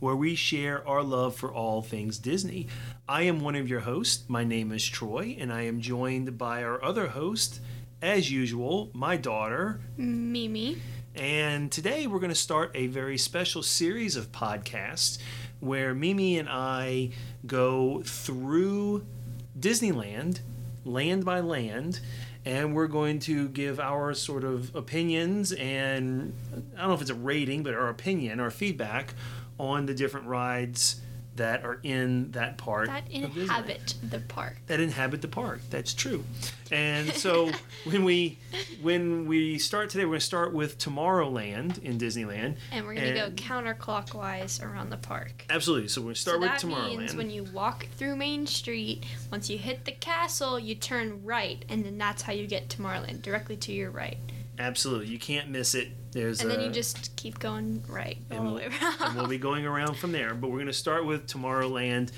where we share our love for all things Disney. I am one of your hosts. My name is Troy, and I am joined by our other host, as usual, my daughter, Mimi. And today we're going to start a very special series of podcasts where Mimi and I go through Disneyland, land by land, and we're going to give our sort of opinions and I don't know if it's a rating, but our opinion, our feedback on the different rides that are in that part that inhabit the park. That inhabit the park. That's true. And so when we when we start today we're going to start with tomorrowland in disneyland. And we're going to go counterclockwise around the park. Absolutely. So we're going to start so with that tomorrowland. means when you walk through main street once you hit the castle you turn right and then that's how you get tomorrowland directly to your right. Absolutely, you can't miss it. There's and then you just keep going right all we'll, the way around. And we'll be going around from there. But we're going to start with Tomorrowland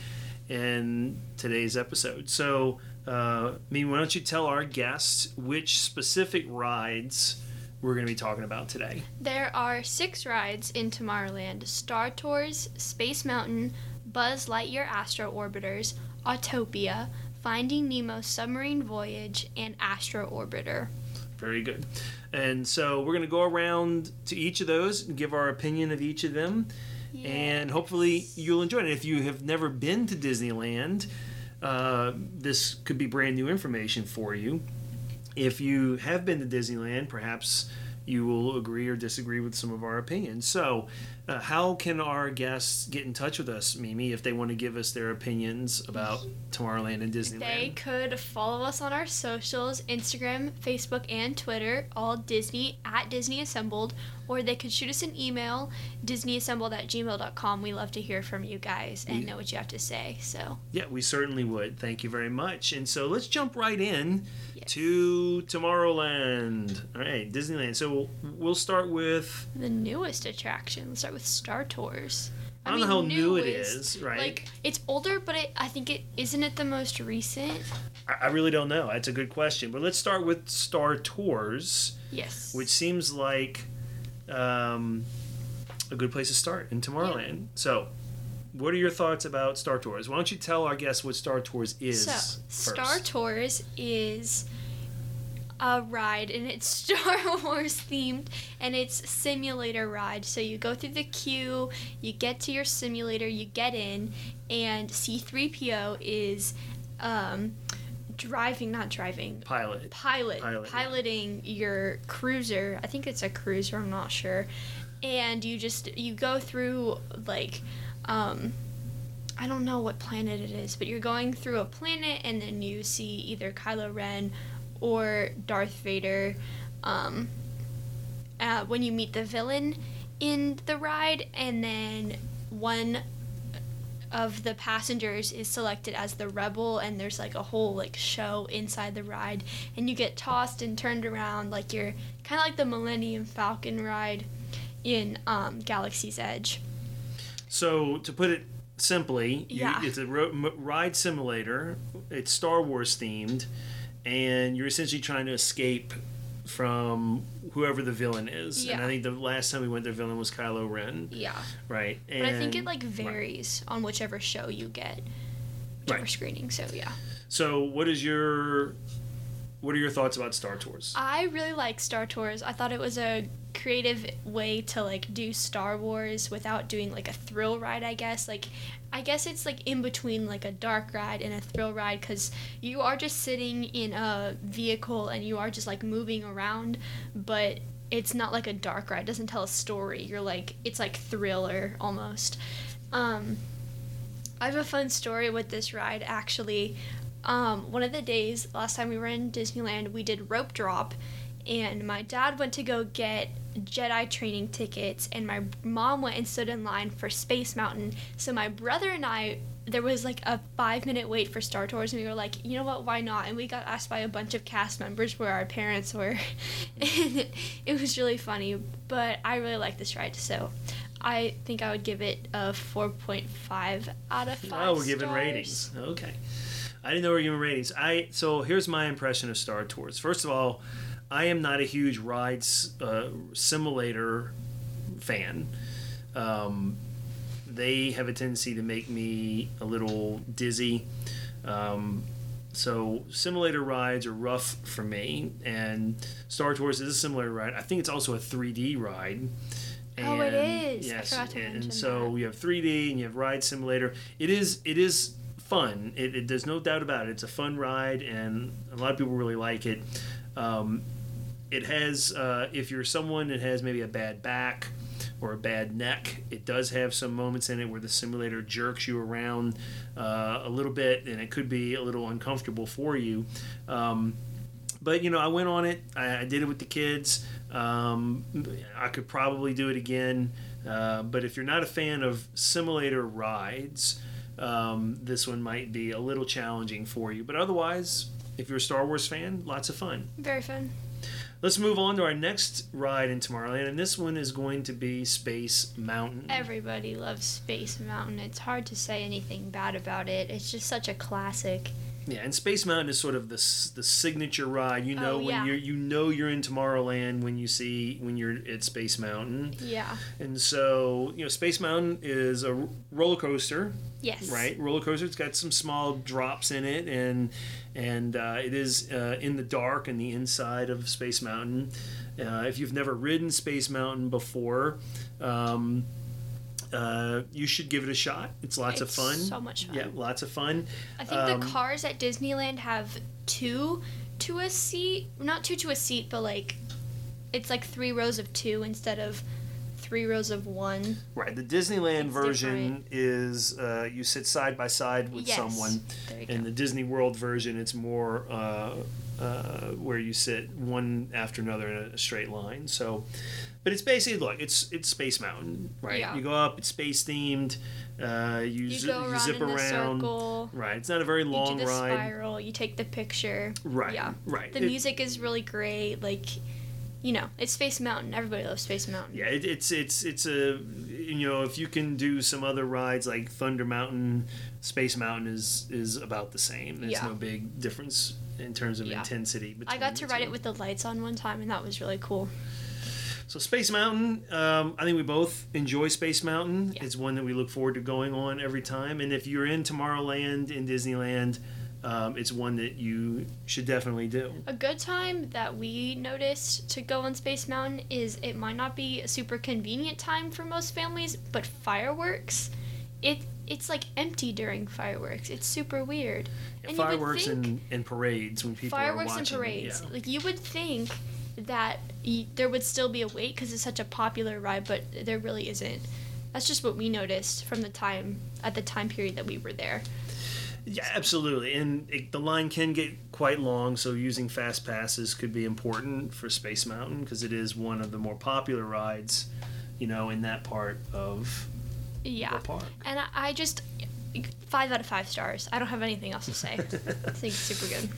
in today's episode. So, uh, I mean, why don't you tell our guests which specific rides we're going to be talking about today? There are six rides in Tomorrowland: Star Tours, Space Mountain, Buzz Lightyear Astro Orbiters, Autopia, Finding Nemo Submarine Voyage, and Astro Orbiter. Very good. And so we're going to go around to each of those and give our opinion of each of them. Yes. And hopefully you'll enjoy it. If you have never been to Disneyland, uh, this could be brand new information for you. If you have been to Disneyland, perhaps you will agree or disagree with some of our opinions. So, uh, how can our guests get in touch with us, Mimi, if they want to give us their opinions about Tomorrowland and Disneyland? They could follow us on our socials Instagram, Facebook, and Twitter, all Disney at Disney Assembled, or they could shoot us an email, disneyassembled at gmail.com. We love to hear from you guys and know what you have to say. So, yeah, we certainly would. Thank you very much. And so, let's jump right in. To Tomorrowland. All right, Disneyland. So, we'll start with the newest attraction. Let's start with Star Tours. I, I don't mean, know how new, new it is, right? Like it's older, but it, I think it isn't it the most recent. I, I really don't know. That's a good question. But let's start with Star Tours. Yes. Which seems like um, a good place to start in Tomorrowland. Yeah. So, what are your thoughts about Star Tours? Why don't you tell our guests what Star Tours is? So, first? Star Tours is a ride and it's Star Wars themed and it's simulator ride. So you go through the queue, you get to your simulator, you get in, and C3PO is um, driving, not driving, pilot, pilot, pilot piloting yeah. your cruiser. I think it's a cruiser. I'm not sure. And you just you go through like. Um, I don't know what planet it is, but you're going through a planet and then you see either Kylo Ren or Darth Vader um, uh, when you meet the villain in the ride, and then one of the passengers is selected as the rebel and there's like a whole like show inside the ride and you get tossed and turned around like you're kind of like the millennium falcon ride in um, galaxy's edge. So to put it simply yeah. it's a ro- ride simulator. It's star wars themed and you're essentially trying to escape from whoever the villain is. Yeah. And I think the last time we went, the villain was Kylo Ren. Yeah. Right. And but I think it like varies right. on whichever show you get, whichever right. screening. So yeah. So what is your what are your thoughts about Star Tours? I really like Star Tours. I thought it was a creative way to like do Star Wars without doing like a thrill ride, I guess. Like I guess it's like in between like a dark ride and a thrill ride cuz you are just sitting in a vehicle and you are just like moving around, but it's not like a dark ride. It doesn't tell a story. You're like it's like thriller almost. Um I have a fun story with this ride actually. Um, one of the days last time we were in Disneyland, we did rope drop, and my dad went to go get Jedi training tickets, and my mom went and stood in line for Space Mountain. So my brother and I, there was like a five minute wait for Star Tours, and we were like, you know what, why not? And we got asked by a bunch of cast members where our parents were, and it was really funny. But I really like this ride, so I think I would give it a 4.5 out of 5. Oh, we're giving stars. ratings. Okay. I didn't know we were giving ratings. I so here's my impression of Star Tours. First of all, I am not a huge rides uh, simulator fan. Um, they have a tendency to make me a little dizzy. Um, so simulator rides are rough for me, and Star Tours is a similar ride. I think it's also a 3D ride. Oh, it And- is. I Yes, and so that. we have 3D and you have ride simulator. It is it is fun. It, it there's no doubt about it. It's a fun ride, and a lot of people really like it. Um, it has uh, if you're someone that has maybe a bad back or a bad neck, it does have some moments in it where the simulator jerks you around uh, a little bit, and it could be a little uncomfortable for you. Um, but you know, I went on it. I, I did it with the kids. Um, I could probably do it again. Uh, but if you're not a fan of simulator rides, um, this one might be a little challenging for you. But otherwise, if you're a Star Wars fan, lots of fun. Very fun. Let's move on to our next ride in Tomorrowland, and this one is going to be Space Mountain. Everybody loves Space Mountain. It's hard to say anything bad about it. It's just such a classic. Yeah, and Space Mountain is sort of the the signature ride. You know Oh, when yeah. you're you know you're in Tomorrowland when you see when you're at Space Mountain. Yeah. And so, you know, Space Mountain is a roller coaster, Yes. right? Roller coaster. It's got some small drops in it, and and uh, it is uh, in the dark in the inside of Space Mountain. Uh, if you've never ridden Space Mountain before, um, uh, you should give it a shot. It's lots of fun. so much fun. Yeah, lots of fun. I think Um, the cars at Disneyland have two to a seat. Not two to a seat, but like it's like three rows of two instead of three rows of one. Right. The Disneyland It's version is uh, you sit side by side with Yes. someone. In the Disney World version, it's more uh, uh, where you sit one after another in a straight line. So, but it's basically look, it's it's Space Mountain, right? Yeah. You go up, it's space themed. Uh, you You go you around zip around. circle. Right. It's not a very long You do the ride. spiral. You take the picture. Right. Yeah. Right. The It- music is really great. Like, you know, it's Space Mountain. Everybody loves Space Mountain. Yeah, it, it's it's it's a you know if you can do some other rides like Thunder Mountain, Space Mountain is is about the same. There's Yeah. no big difference in terms of Yeah. intensity. I got to ride it with the lights on one time, and that was really cool. So Space Mountain, um, I think we both enjoy Space Mountain. Yeah. It's one that we look forward to going on every time. And if you're in Tomorrowland in Disneyland, um, it's one that you should definitely do. A good time that we noticed to go on Space Mountain is it might not be a super convenient time for most families, but fireworks, it it's like empty during fireworks. It's super weird. And Fireworks and, and parades when people fireworks and parades. Yeah. Like you would think that y- there would still be a wait because it's such a popular ride, but there really isn't. That's just what we noticed from the time at the time period that we were there. Yeah, absolutely. And it, the line can get quite long, so using fast passes could be important for Space Mountain because it is one of the more popular rides, you know, in that part of Yeah. the park. And I, I just five out of five stars. I don't have anything else to say. I think it's super good.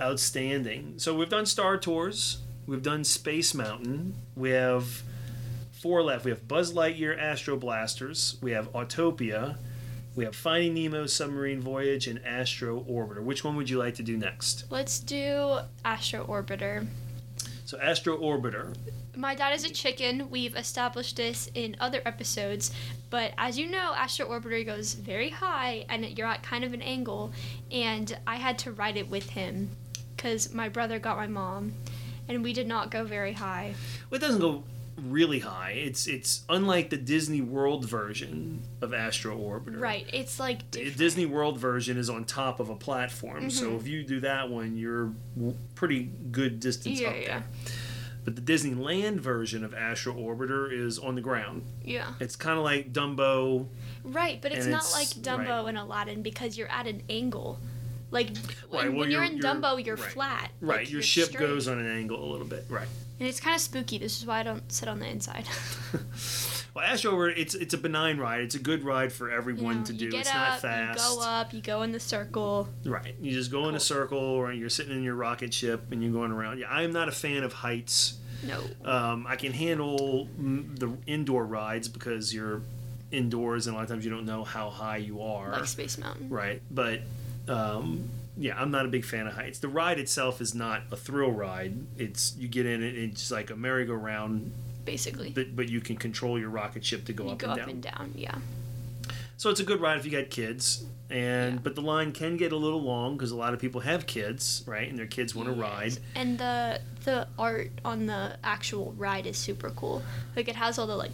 Outstanding. So we've done Star Tours, we've done Space Mountain, we have four left. We have Buzz Lightyear Astro Blasters, we have Autopia, we have Finding Nemo Submarine Voyage, and Astro Orbiter. Which one would you like to do next? Let's do Astro Orbiter. So Astro Orbiter. My dad is a chicken. We've established this in other episodes, but as you know, Astro Orbiter goes very high and you're at kind of an angle. And I had to ride it with him because my brother got my mom, and we did not go very high. Well, it doesn't go really high. It's it's unlike the Disney World version of Astro Orbiter. Right? It's like The. Disney World version is on top of a platform, so Mm-hmm. if you do that one, you're pretty good distance Yeah, up yeah. there. But the Disneyland version of Astro Orbiter is on the ground. Yeah. It's kind of like Dumbo. Right, but it's not it's- like Dumbo right. and Aladdin because you're at an angle. Like Right, when, well, when you're, you're- in you're- Dumbo, you're right. flat. Right, Like, your you're ship straight. goes on an angle a little bit. Right. and it's kind of spooky. This is why I don't sit on the inside. Well, Astro it's it's a benign ride. It's a good ride for You everyone know, to you do. It's up, not fast. you go up, you go in the circle. Right. You just go in a circle, or you're sitting in your rocket ship and you're going around. Yeah, I'm not a fan of heights. No. Um, I can handle the indoor rides because you're indoors, and a lot of times you don't know how high you are. Like Space Mountain. Right. But um, yeah, I'm not a big fan of heights. The ride itself is not a thrill ride. It's you get in it, it's like a merry-go-round, Basically. but but you can control your rocket ship to go you up go and down. up and down. Yeah. So it's a good ride if you got kids. And Yeah. but the line can get a little long because a lot of people have kids, right? And their kids want to ride. And the the art on the actual ride is super cool. Like it has all the like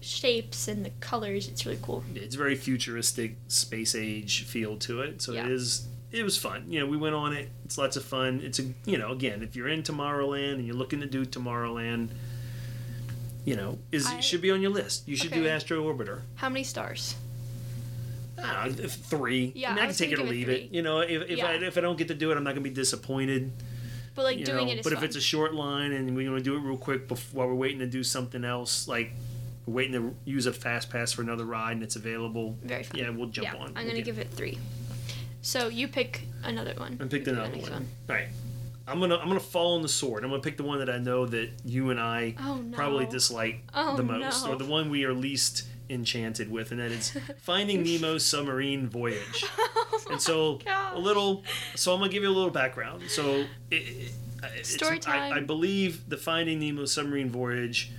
shapes and the colors. It's really cool. It's very futuristic, space age feel to it. So Yeah. it is. It was fun. You know, we went on it. It's lots of fun. It's a you know again if you're in Tomorrowland and you're looking to do Tomorrowland, you know, is I- should be on your list. You should do Astro Orbiter. How many stars? I don't know, three. Yeah, I, mean, I I can take it or leave it. You know, if, if I if I don't get to do it, I'm not gonna be disappointed. But like doing know, it is but fun. if it's a short line and we want to do it real quick bef- while we're waiting to do something else, like we're waiting to use a fast pass for another ride and it's available, very fun. yeah, we'll jump yeah, on. I'm We'll gonna get- give it three. So you pick another one. I picked You another the one. next All right, I'm gonna I'm gonna fall on the sword. I'm gonna pick the one that I know that you and I Oh no. probably dislike Oh, the most, no. or the one we are least enchanted with, and that is Finding Nemo's submarine voyage. oh And so gosh. a little, so I'm gonna give you a little background. So it, it, it's, Story I, I believe the Finding Nemo submarine voyage.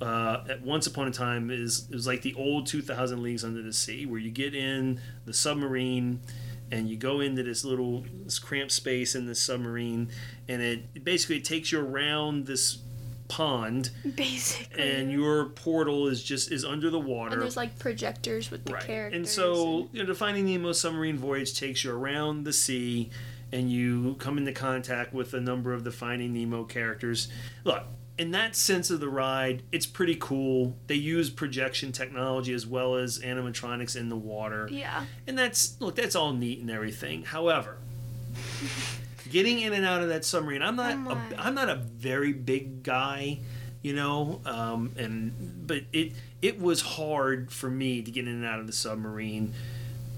Uh, at once upon a time is it was like the old 2000 leagues under the sea where you get in the submarine and you go into this little this cramped space in the submarine and it, it basically takes you around this pond Basically. and your portal is just is under the water And there's like projectors with the right. characters. And so, you know, the Finding Nemo submarine voyage takes you around the sea, and you come into contact with a number of the Finding Nemo characters. Look, in that sense of the ride, it's pretty cool. They use projection technology as well as animatronics in the water, yeah. and that's look, that's all neat and everything. However. Getting in and out of that submarine, I'm not. oh a, I'm not a very big guy, you know, um, and but it it was hard for me to get in and out of the submarine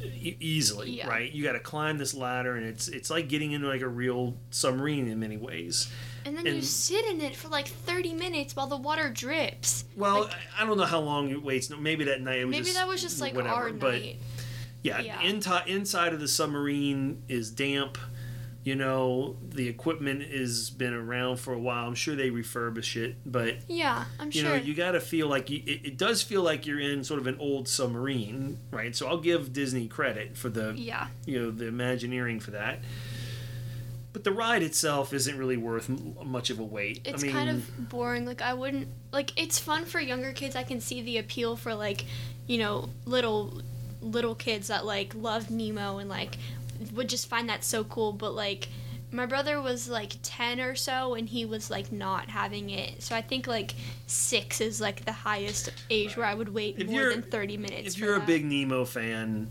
easily Yeah. right you got to climb this ladder and it's it's like getting into like a real submarine in many ways And then you sit in it for like 30 minutes while the water drips. well Like- I, don't know how long it waits maybe that night it was Maybe just that was just like whatever, our but night. yeah, Yeah. Inside of the submarine is damp you know the equipment has been around for a while i'm sure they refurbish it but Yeah, I'm you sure. know you got to feel like you, it, it does feel like you're in sort of an old submarine right so i'll give disney credit for the yeah. you know the imagineering for that but the ride itself isn't really worth m- much of a wait It's i mean kind of boring. Like I wouldn't like it's fun for younger kids. I can see the appeal for like, you know, little little kids that like love Nemo and like would just find that so cool, but like my brother was like 10 or so and he was like not having it. So I think like 6 is like the highest age where I would wait If more than 30 minutes if you're a big nemo fan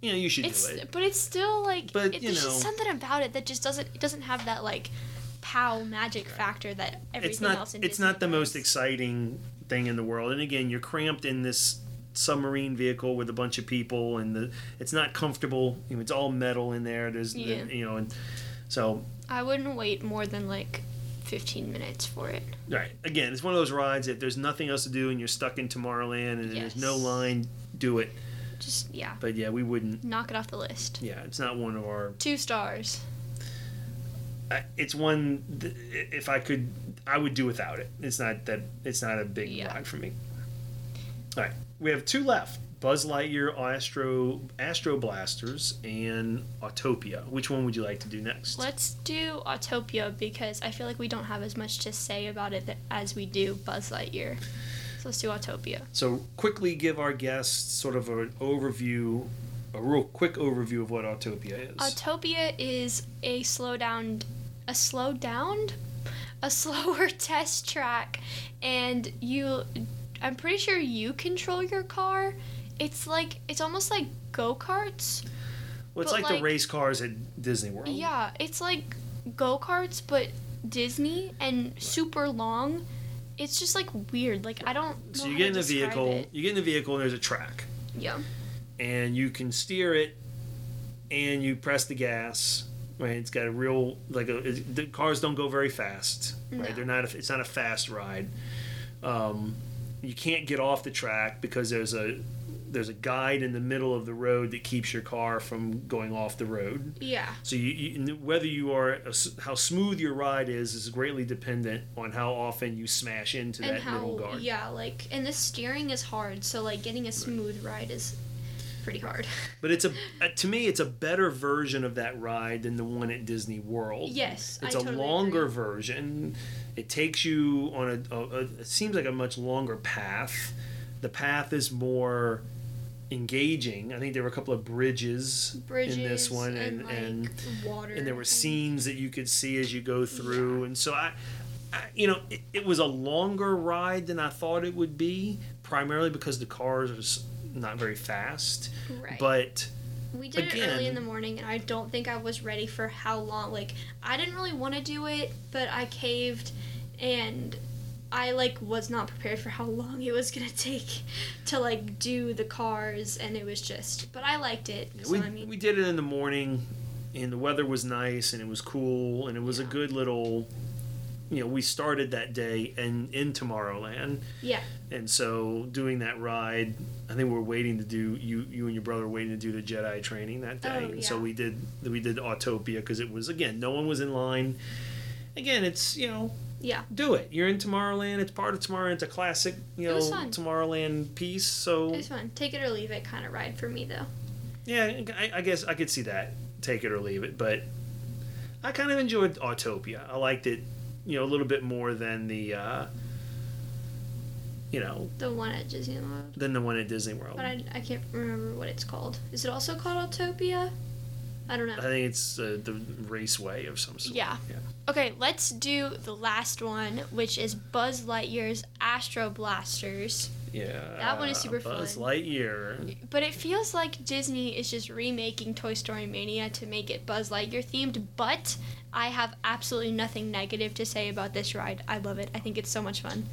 you know you should it's do it. but it's still like But, it, you there's just know- something about it that just doesn't it doesn't have that like pow magic factor that everything it's not else in it's not the most exciting thing in the world. And again you're cramped in this submarine vehicle with a bunch of people and the it's not comfortable. You know, it's all metal in there. There's the- Yeah. you know and so I wouldn't wait more than like 15 minutes for it. right. Again it's one of those rides if there's nothing else to do and you're stuck in tomorrowland and there's no line do it Just yeah, but yeah we wouldn't knock it off the list. yeah it's not one of our Two stars. It's one th- if i could i would do without it it's not that it's not a big Yeah. ride for me all right we have two left buzz lightyear astro astro blasters and autopia which one would you like to do next Let's do Autopia because I feel like we don't have as much to say about it as we do Buzz Lightyear. Let's do Autopia. so quickly give our guests sort of an overview a real quick overview of what autopia is Autopia is a slow down, a slow down, a slower test track, and you. I'm pretty sure you control your car. It's like it's almost like go karts. Well, it's But, like, the race cars at Disney World. Yeah, it's like go karts, but Disney and super long. It's just like weird. Like I don't. So you get in the vehicle. it. You get in the vehicle, and there's a track, Yeah. and you can steer it, and you press the gas. Right, it's got a real like a, the cars don't go very fast. Right, No. they're not. A, it's not a fast ride. Um, you can't get off the track because there's a there's a guide in the middle of the road that keeps your car from going off the road. Yeah. So you, you whether you are a how smooth your ride is is greatly dependent on how often you smash into And that middle guard. yeah like and the steering is hard, so like getting a smooth ride is pretty hard. But it's a uh, to me it's a better version of that ride than the one at Disney World. yes. It's I a totally longer agree. version. It takes you on a, a, a it seems like a much longer path. The path is more engaging. I think there were a couple of bridges, bridges in this one and and, like, and water and there were scenes that you could see as you go through and so I, I you know it, it was a longer ride than i thought it would be primarily because the cars are not very fast Right. but We did it early in the morning, and I don't think I was ready for how long. Like, I didn't really want to do it, but I caved, and I like was not prepared for how long it was gonna take to like do the cars, and it was just. But I liked it. So we, I mean, we did it in the morning and the weather was nice and it was cool and it was a good little you know we started that day and in tomorrowland. Yeah, and so doing that ride i think we're waiting to do you you and your brother were waiting to do the jedi training that oh, day. Oh, and so we did we did autopia because it was again no one was in line. Again it's you know yeah, do it. You're in tomorrowland. It's part of tomorrowland. It's a classic you know tomorrowland piece so it was fun. Take it or leave it kind of ride for me though. yeah I, I guess i could see that. Take it or leave it but i kind of enjoyed autopia. I liked it you know a little bit more than the uh you know The one at Disneyland, than the one at disney world. But I, I can't remember what it's called. Is it also called Autopia? I don't know. I think it's uh, the raceway of some sort. Yeah. yeah. Okay, let's do the last one, which is Buzz Lightyear's Astro Blasters. Yeah. That one is super Buzz fun. Buzz Lightyear. But it feels like Disney is just remaking Toy Story Mania to make it Buzz Lightyear themed. But I have absolutely nothing negative to say about this ride. I love it. I think it's so much fun.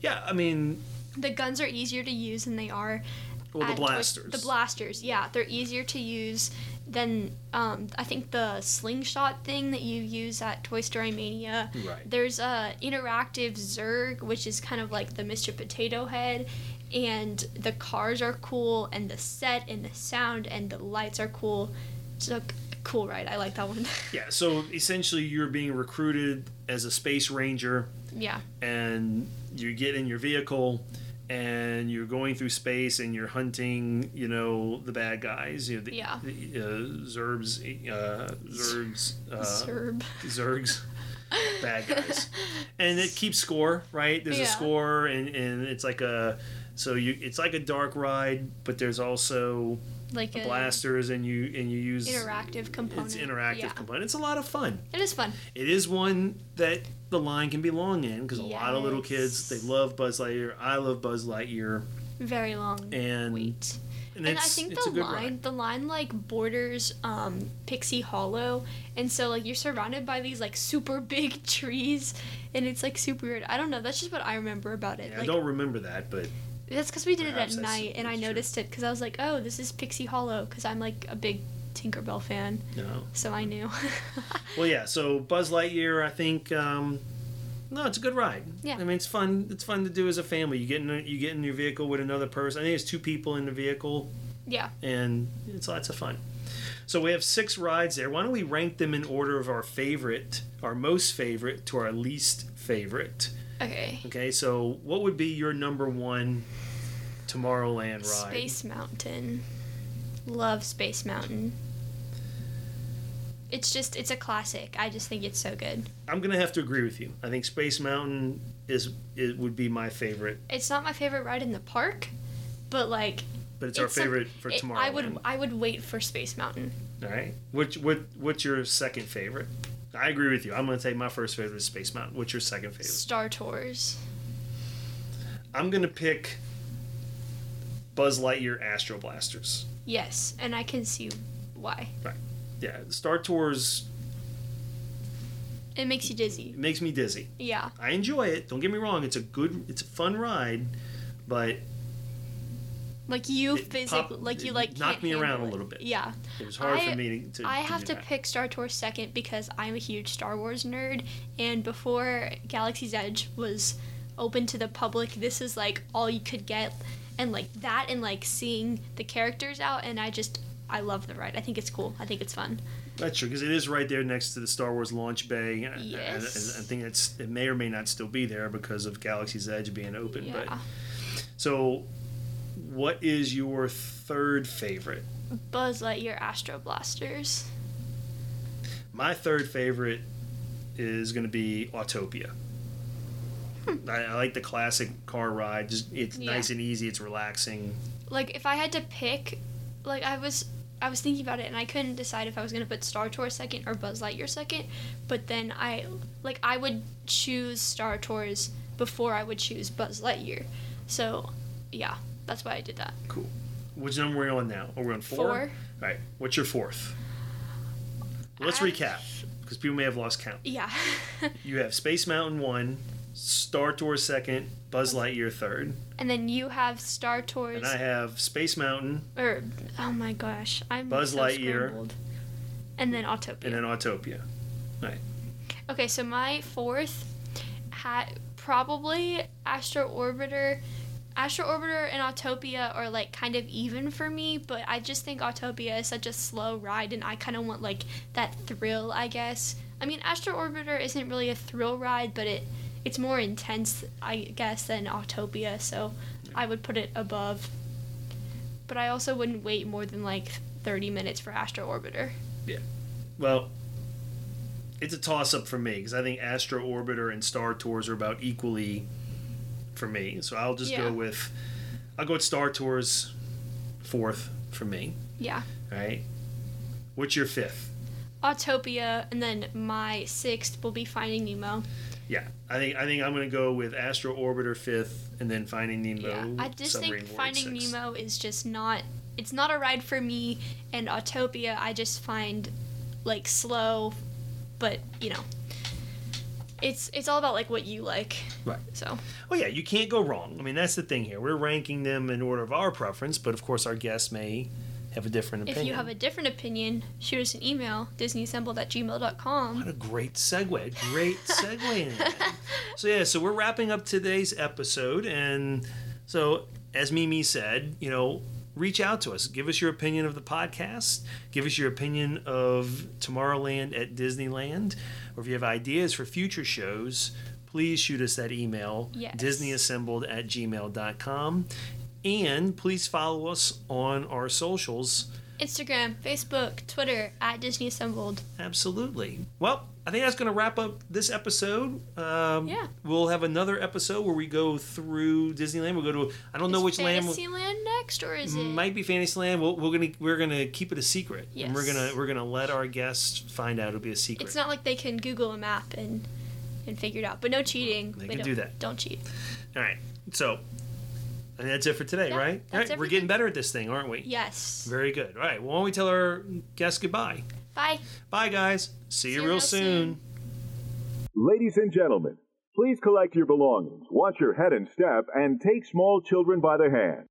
Yeah, I mean, The guns are easier to use than they are. well, the at Toy- blasters. the blasters, yeah, they're easier to use than um, I think the slingshot thing that you use at Toy Story Mania. Right. There's a interactive Zurg, which is kind of like the Mr. Potato Head, and the cars are cool, and the set and the sound and the lights are cool. So cool ride. I like that one. Yeah, so essentially you're being recruited as a space ranger yeah, and you get in your vehicle and you're going through space and you're hunting, you know, the bad guys, you know, the, Yeah. the uh, Zerbs, uh, Zurgs, uh, Zerb. Zurgs, bad guys, and it keeps score, right? There's a score, and, and it's like a so you it's like a dark ride, but there's also Like a blasters, and you and you use interactive component. It's interactive Yeah. component. It's a lot of fun. It is fun. It is one that the line can be long in because a lot of little kids they love Buzz Lightyear. I love Buzz Lightyear, Very long and wait. and, And, I think the line, ride. the line like borders um, Pixie Hollow, and so like you're surrounded by these like super big trees, and it's like super weird. I don't know. That's just what I remember about it. Yeah, I don't remember that, but that's because we did it at night, and I true. noticed it because I was like, oh, this is Pixie Hollow, because I'm like a big Tinkerbell fan, know. so I knew. Well, yeah. So Buzz Lightyear, I think. Um, no, it's a good ride. Yeah. I mean, it's fun. It's fun to do as a family. You get in a, you get in your vehicle with another person. I think it's two people in the vehicle, yeah. and it's lots of fun. So we have six rides there. Why don't we rank them in order of our favorite, our most favorite to our least favorite? Okay. Okay, so what would be your number one Tomorrowland ride? Space Mountain. Love Space Mountain. It's just it's a classic. I just think it's so good. I'm gonna have to agree with you. I think Space Mountain is it would be my favorite, It's not my favorite ride in the park, but like but it's, our some- favorite for it- Tomorrowland. I would I would wait for Space Mountain. All right. Which what what's your second favorite? I agree with you. I'm gonna take my first favorite is Space Mountain. What's your second favorite? Star Tours. I'm gonna pick Buzz Lightyear Astro Blasters. Yes, and I can see why. Right. Yeah, Star Tours It makes you dizzy. It makes me dizzy. Yeah. I enjoy it. Don't get me wrong. It's a good, it's a fun ride, but Like you It physically, pop- like you like knocked me around handle a little bit. Yeah. it was hard I- for me to. to I have to pick Star Tours second because I'm a huge Star Wars nerd, and before Galaxy's Edge was open to the public, this is like all you could get, and like that, and like seeing the characters out, and I just I love the ride. I think it's cool. I think it's fun. That's true because it is right there next to the Star Wars launch bay. and- and- Yes. and I think it's it may or may not still be there because of Galaxy's Edge being open. Yeah. But so, what is your third favorite? Buzz Lightyear Astro Blasters. My third favorite is going to be Autopia. I, I like the classic car ride. Just it's Hmm. Yeah. nice and easy. It's relaxing. Like if I had to pick, like I was I was thinking about it and I couldn't decide if I was gonna put Star Tours second or Buzz Lightyear second. But then I like I would choose Star Tours before I would choose Buzz Lightyear. So yeah, that's why I did that. Cool. Which number are we on now? Are we on four? Four. All right. What's your fourth? Let's I- recap because people may have lost count. Yeah. You have Space Mountain one, Star Tours second, Buzz Lightyear third, and then you have Star Tours and I have Space Mountain or oh my gosh, I'm Buzz so Lightyear. scrambled. And then Autopia. and then Autopia. All right. Okay, so my fourth had probably Astro Orbiter. Astro Orbiter and Autopia are like kind of even for me, but I just think Autopia is such a slow ride and I kind of want like that thrill, I guess. I mean, Astro Orbiter isn't really a thrill ride, but it it's more intense, I guess, than Autopia, so I would put it above. But I also wouldn't wait more than like 30 minutes for Astro Orbiter. Yeah. Well, it's a toss up for me because I think Astro Orbiter and Star Tours are about equally for me. So I'll just Yeah. go with I'll go with Star Tours fourth for me. Yeah. Right. What's your fifth? Autopia, and then my sixth will be Finding Nemo. Yeah, I think I think I'm gonna go with Astro Orbiter fifth, and then Finding Nemo. Yeah, I just think Finding sixth. Nemo is just not. It's not a ride for me, and Autopia I just find like slow, but you know, it's it's all about like what you like. Right. So Well, yeah, you can't go wrong. I mean, that's the thing here. We're ranking them in order of our preference, but of course, our guests may have a different opinion. if you have a different opinion, shoot us an email disneyassembled at gmail.com. What a great segue. Great segue in that. So, yeah, so we're wrapping up today's episode. And so, as Mimi said, you know, reach out to us. Give us your opinion of the podcast. Give us your opinion of Tomorrowland at Disneyland. Or if you have ideas for future shows, please shoot us that email Yes. disneyassembled at gmail.com. And please follow us on our socials. Instagram, Facebook, Twitter at Disney Assembled. Absolutely. Well, I think that's going to wrap up this episode. Um, Yeah. We'll have another episode where we go through Disneyland. We'll go to I don't know which land. We'll- next, or is it? Might be Fantasyland. We'll, we're gonna we're gonna keep it a secret, and we're gonna we're gonna let our guests find out. It'll be a secret. It's not like they can Google a map and and figure it out. But no cheating. They We can don't- do that. Don't cheat. All right. So, and that's it for today, Yeah, right? All that's right. We're getting better at this thing, aren't we? Yes. Very good. All right. Well, why don't we tell our guests goodbye? Bye. Bye, guys. See you See you real real soon. soon. Ladies and gentlemen, please collect your belongings, watch your head and step, and take small children by the hand.